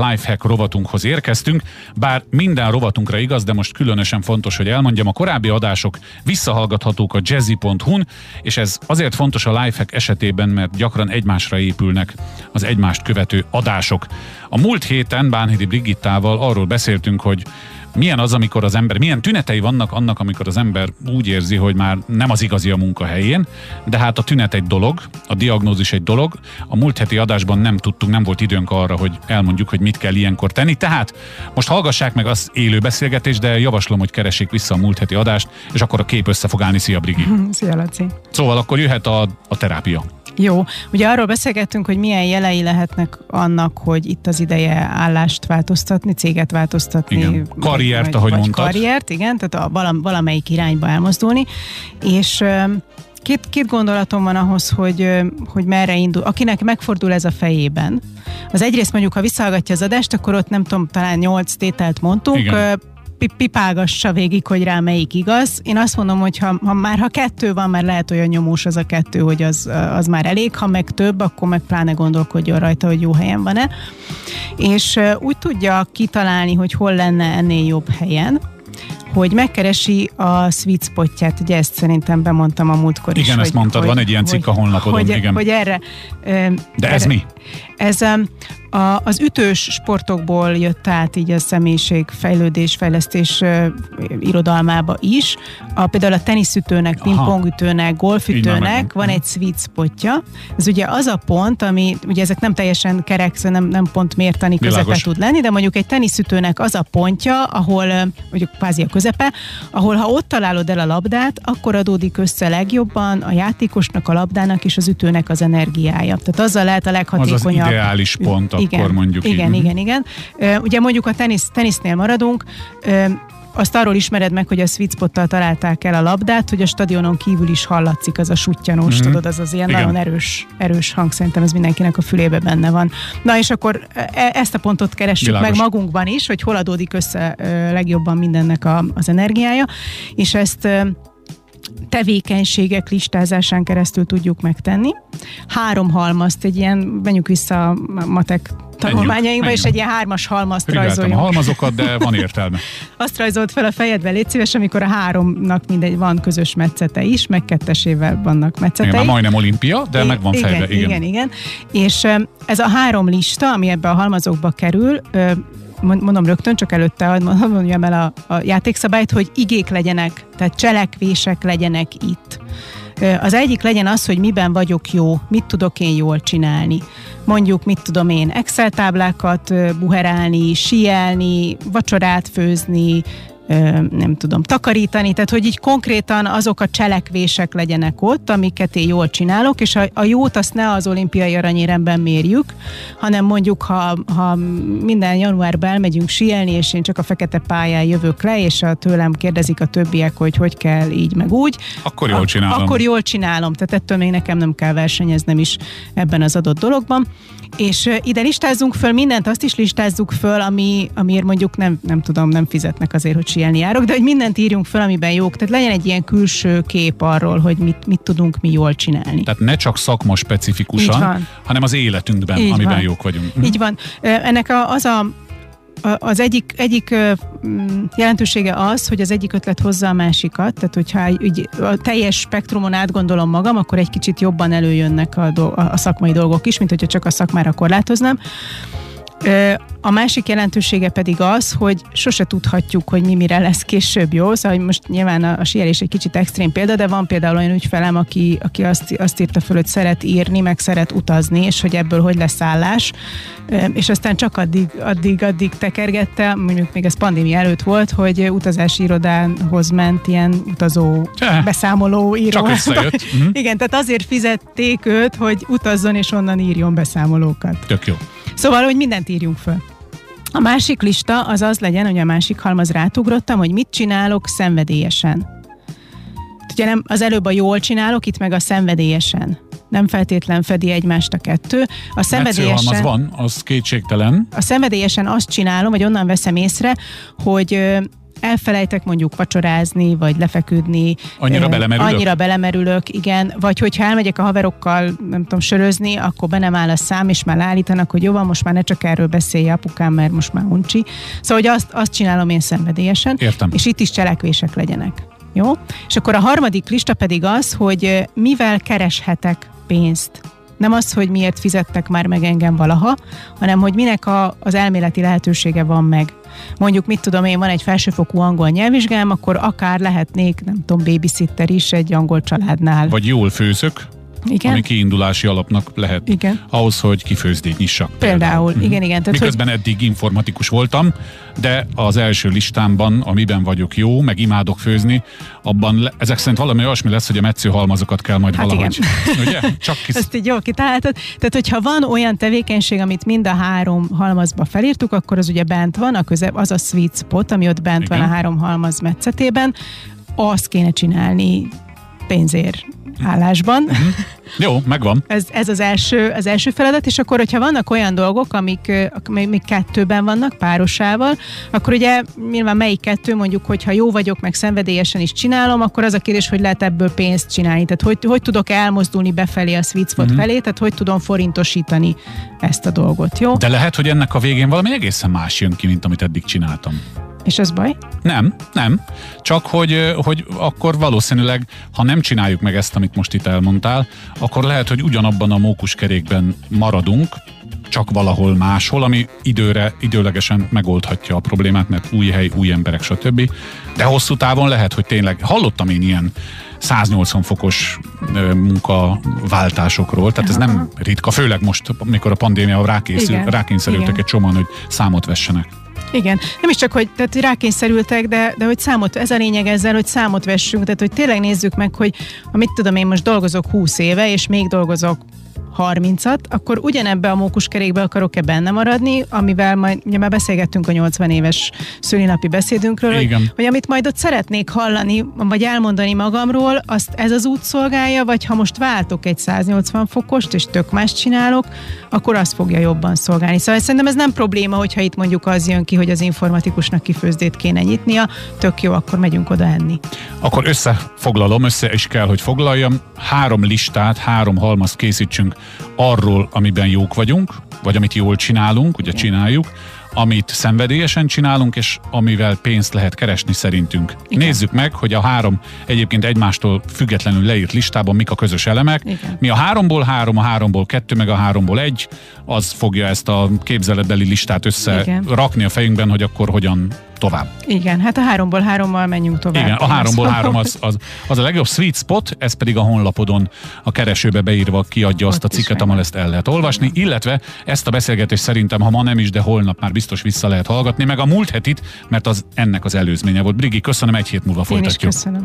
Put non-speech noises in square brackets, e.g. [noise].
Lifehack rovatunkhoz érkeztünk, bár minden rovatunkra igaz, de most különösen fontos, hogy elmondjam, a korábbi adások visszahallgathatók a jazzy.hu-n, és ez azért fontos a Lifehack esetében, mert gyakran egymásra épülnek az egymást követő adások. A múlt héten Bánhidi Brigittával arról beszéltünk, hogy milyen az, amikor az ember, milyen tünetei vannak annak, amikor az ember úgy érzi, hogy már nem az igazi a munkahelyén, de hát a tünet egy dolog, a diagnózis egy dolog. A múlt heti adásban nem tudtunk, nem volt időnk arra, hogy elmondjuk, hogy mit kell ilyenkor tenni. Tehát most hallgassák meg az élő beszélgetést, de javaslom, hogy keressék vissza a múlt heti adást, és akkor a kép össze fog állni. Szia, Brigi! [laughs] Szia, Laci! Szóval akkor jöhet a, a terápia. Jó, ugye arról beszélgettünk, hogy milyen jelei lehetnek annak, hogy itt az ideje állást változtatni, céget változtatni. Igen. Karriert, vagy, ahogy vagy mondtad. Karriert, igen, tehát a valam, valamelyik irányba elmozdulni. És két, két gondolatom van ahhoz, hogy, hogy merre indul. Akinek megfordul ez a fejében, az egyrészt mondjuk, ha visszahallgatja az adást, akkor ott nem tudom, talán nyolc tételt mondtunk, Igen pipálgassa végig, hogy rá melyik igaz. Én azt mondom, hogy ha, ha már ha kettő van, már lehet olyan nyomós az a kettő, hogy az, az már elég, ha meg több, akkor meg pláne gondolkodjon rajta, hogy jó helyen van-e. És úgy tudja kitalálni, hogy hol lenne ennél jobb helyen, hogy megkeresi a sweet spotját, ugye ezt szerintem bemondtam a múltkor igen, is. Igen, ezt hogy, mondtad, hogy, van egy ilyen cikk a honlapodon, hogy, igen. Hogy erre... De ez erre, mi? Ez a, az ütős sportokból jött át így a személyiség fejlődés, fejlesztés irodalmába is. A, például a teniszütőnek, pingpongütőnek, golfütőnek van egy sweet spotja. Ez ugye az a pont, ami, ugye ezek nem teljesen kerek, nem, nem pont mértani közepe tud lenni, de mondjuk egy teniszütőnek az a pontja, ahol, mondjuk kvázi a közepe, ahol ha ott találod el a labdát, akkor adódik össze legjobban a játékosnak, a labdának és az ütőnek az energiája. Tehát azzal lehet a leghatékonyabb. Az ideális pont igen, akkor mondjuk Igen, így. igen, igen. Ugye mondjuk a tenisz, tenisznél maradunk, azt arról ismered meg, hogy a sweet spottal találták el a labdát, hogy a stadionon kívül is hallatszik az a suttyanós, mm-hmm. tudod, az az ilyen Igen. nagyon erős, erős hang, szerintem ez mindenkinek a fülébe benne van. Na és akkor e- ezt a pontot keressük Világos. meg magunkban is, hogy hol adódik össze legjobban mindennek a, az energiája, és ezt tevékenységek listázásán keresztül tudjuk megtenni. Három halmazt, egy ilyen, menjünk vissza a matek tanulmányainkba, és egy ilyen hármas halmazt rajzoljunk. a halmazokat, de van értelme. [laughs] Azt rajzolt fel a fejedbe, légy szíves, amikor a háromnak mindegy van közös metszete is, meg kettesével vannak metszetei. Igen, majdnem olimpia, de I- meg van fejbe. Igen, igen, igen. És ez a három lista, ami ebbe a halmazokba kerül, mondom rögtön, csak előtte mondjam el a, a játékszabályt, hogy igék legyenek, tehát cselekvések legyenek itt. Az egyik legyen az, hogy miben vagyok jó, mit tudok én jól csinálni. Mondjuk, mit tudom én, Excel táblákat buherálni, sielni, vacsorát főzni, nem tudom, takarítani, tehát hogy így konkrétan azok a cselekvések legyenek ott, amiket én jól csinálok, és a, a jót azt ne az olimpiai aranyéremben mérjük, hanem mondjuk, ha, ha minden januárban elmegyünk sielni, és én csak a fekete pályán jövök le, és a tőlem kérdezik a többiek, hogy hogy kell így, meg úgy. Akkor jól csinálom. Akkor jól csinálom, tehát ettől még nekem nem kell versenyeznem is ebben az adott dologban. És ide listázzunk föl mindent, azt is listázzuk föl, ami, amiért mondjuk nem, nem tudom, nem fizetnek azért, hogy sielni járok, de hogy mindent írjunk föl, amiben jók. Tehát legyen egy ilyen külső kép arról, hogy mit, mit tudunk mi jól csinálni. Tehát ne csak szakma specifikusan, hanem az életünkben, Így amiben van. jók vagyunk. Így van. Ennek a, az a az egyik, egyik jelentősége az, hogy az egyik ötlet hozza a másikat, tehát hogyha így a teljes spektrumon átgondolom magam, akkor egy kicsit jobban előjönnek a, do- a szakmai dolgok is, mint hogyha csak a szakmára korlátoznám. A másik jelentősége pedig az, hogy sose tudhatjuk, hogy mi mire lesz később jó. Szóval hogy most nyilván a, a sielés egy kicsit extrém példa, de van például olyan ügyfelem, aki, aki azt, azt írta föl, hogy szeret írni, meg szeret utazni, és hogy ebből hogy lesz állás. És aztán csak addig, addig, addig tekergette, mondjuk még ez pandémia előtt volt, hogy utazási irodához ment ilyen utazó beszámoló író. Csak összejött. [laughs] Igen, tehát azért fizették őt, hogy utazzon és onnan írjon beszámolókat. Tök jó. Szóval, hogy mindent írjunk föl. A másik lista az az legyen, hogy a másik halmaz rátugrottam, hogy mit csinálok szenvedélyesen. Ugye nem, az előbb a jól csinálok, itt meg a szenvedélyesen. Nem feltétlen fedi egymást a kettő. A szenvedélyesen... Az van, az kétségtelen. A szenvedélyesen azt csinálom, vagy onnan veszem észre, hogy elfelejtek mondjuk vacsorázni, vagy lefeküdni. Annyira belemerülök? Annyira belemerülök, igen. Vagy hogyha elmegyek a haverokkal, nem tudom, sörözni, akkor be nem áll a szám, és már állítanak, hogy jó van, most már ne csak erről beszélj apukám, mert most már uncsi. Szóval, hogy azt, azt csinálom én szenvedélyesen. Értem. És itt is cselekvések legyenek. Jó? És akkor a harmadik lista pedig az, hogy mivel kereshetek pénzt. Nem az, hogy miért fizettek már meg engem valaha, hanem hogy minek a, az elméleti lehetősége van meg. Mondjuk, mit tudom én, van egy felsőfokú angol nyelvvizsgám, akkor akár lehetnék, nem tudom, babysitter is egy angol családnál. Vagy jól főzök, igen? ami kiindulási alapnak lehet igen. ahhoz, hogy kifőzdét nyissak. Például, például. Igen, igen. Tehát, Miközben hogy... eddig informatikus voltam, de az első listámban, amiben vagyok jó, meg imádok főzni, abban le, ezek szerint valami olyasmi lesz, hogy a metszőhalmazokat kell majd hát valahogy. Igen. [laughs] Ugye? Csak kis... Ezt így jól kitaláltad. Tehát, hogyha van olyan tevékenység, amit mind a három halmazba felírtuk, akkor az ugye bent van, a közep, az a sweet spot, ami ott bent igen. van a három halmaz metszetében, azt kéne csinálni pénzért állásban. Uh-huh. Jó, megvan. Ez, ez az, első, az első feladat, és akkor, hogyha vannak olyan dolgok, amik még kettőben vannak, párosával, akkor ugye nyilván melyik kettő, mondjuk, hogyha jó vagyok, meg szenvedélyesen is csinálom, akkor az a kérdés, hogy lehet ebből pénzt csinálni. Tehát hogy, hogy tudok elmozdulni befelé a sweet spot uh-huh. felé, tehát hogy tudom forintosítani ezt a dolgot, jó? De lehet, hogy ennek a végén valami egészen más jön ki, mint amit eddig csináltam. És ez baj? Nem, nem. Csak hogy, hogy akkor valószínűleg, ha nem csináljuk meg ezt, amit most itt elmondtál, akkor lehet, hogy ugyanabban a mókuskerékben maradunk, csak valahol máshol, ami időre, időlegesen megoldhatja a problémát, mert új hely, új emberek, stb. De hosszú távon lehet, hogy tényleg hallottam én ilyen 180 fokos munkaváltásokról, tehát ez nem ritka, főleg most, amikor a pandémia rákényszerültek egy csomóan, hogy számot vessenek. Igen, nem is csak, hogy tehát rákényszerültek, de, de hogy számot, ez a lényeg ezzel, hogy számot vessünk, tehát hogy tényleg nézzük meg, hogy amit tudom, én most dolgozok 20 éve, és még dolgozok 30-at, akkor ugyanebbe a mókuskerékbe akarok-e benne maradni, amivel majd, ugye már beszélgettünk a 80 éves szülinapi beszédünkről, Igen. hogy, hogy amit majd ott szeretnék hallani, vagy elmondani magamról, azt ez az út szolgálja, vagy ha most váltok egy 180 fokost, és tök más csinálok, akkor azt fogja jobban szolgálni. Szóval szerintem ez nem probléma, hogyha itt mondjuk az jön ki, hogy az informatikusnak kifőzdét kéne nyitnia, tök jó, akkor megyünk oda enni. Akkor összefoglalom, össze is kell, hogy foglaljam. Három listát, három halmazt készítsünk arról, amiben jók vagyunk, vagy amit jól csinálunk, ugye csináljuk, amit szenvedélyesen csinálunk, és amivel pénzt lehet keresni szerintünk. Igen. Nézzük meg, hogy a három egyébként egymástól függetlenül leírt listában mik a közös elemek. Igen. Mi a háromból három, a háromból kettő, meg a háromból egy, az fogja ezt a képzeletbeli listát összerakni a fejünkben, hogy akkor hogyan tovább. Igen, hát a háromból hárommal menjünk tovább. Igen, a háromból három az, az, az a legjobb sweet spot, ez pedig a honlapodon a keresőbe beírva kiadja azt Ott a cikket, ahol ezt el lehet olvasni, illetve ezt a beszélgetést szerintem, ha ma nem is, de holnap már biztos vissza lehet hallgatni, meg a múlt hetit, mert az ennek az előzménye volt. Brigi, köszönöm, egy hét múlva folytatjuk. Én is köszönöm.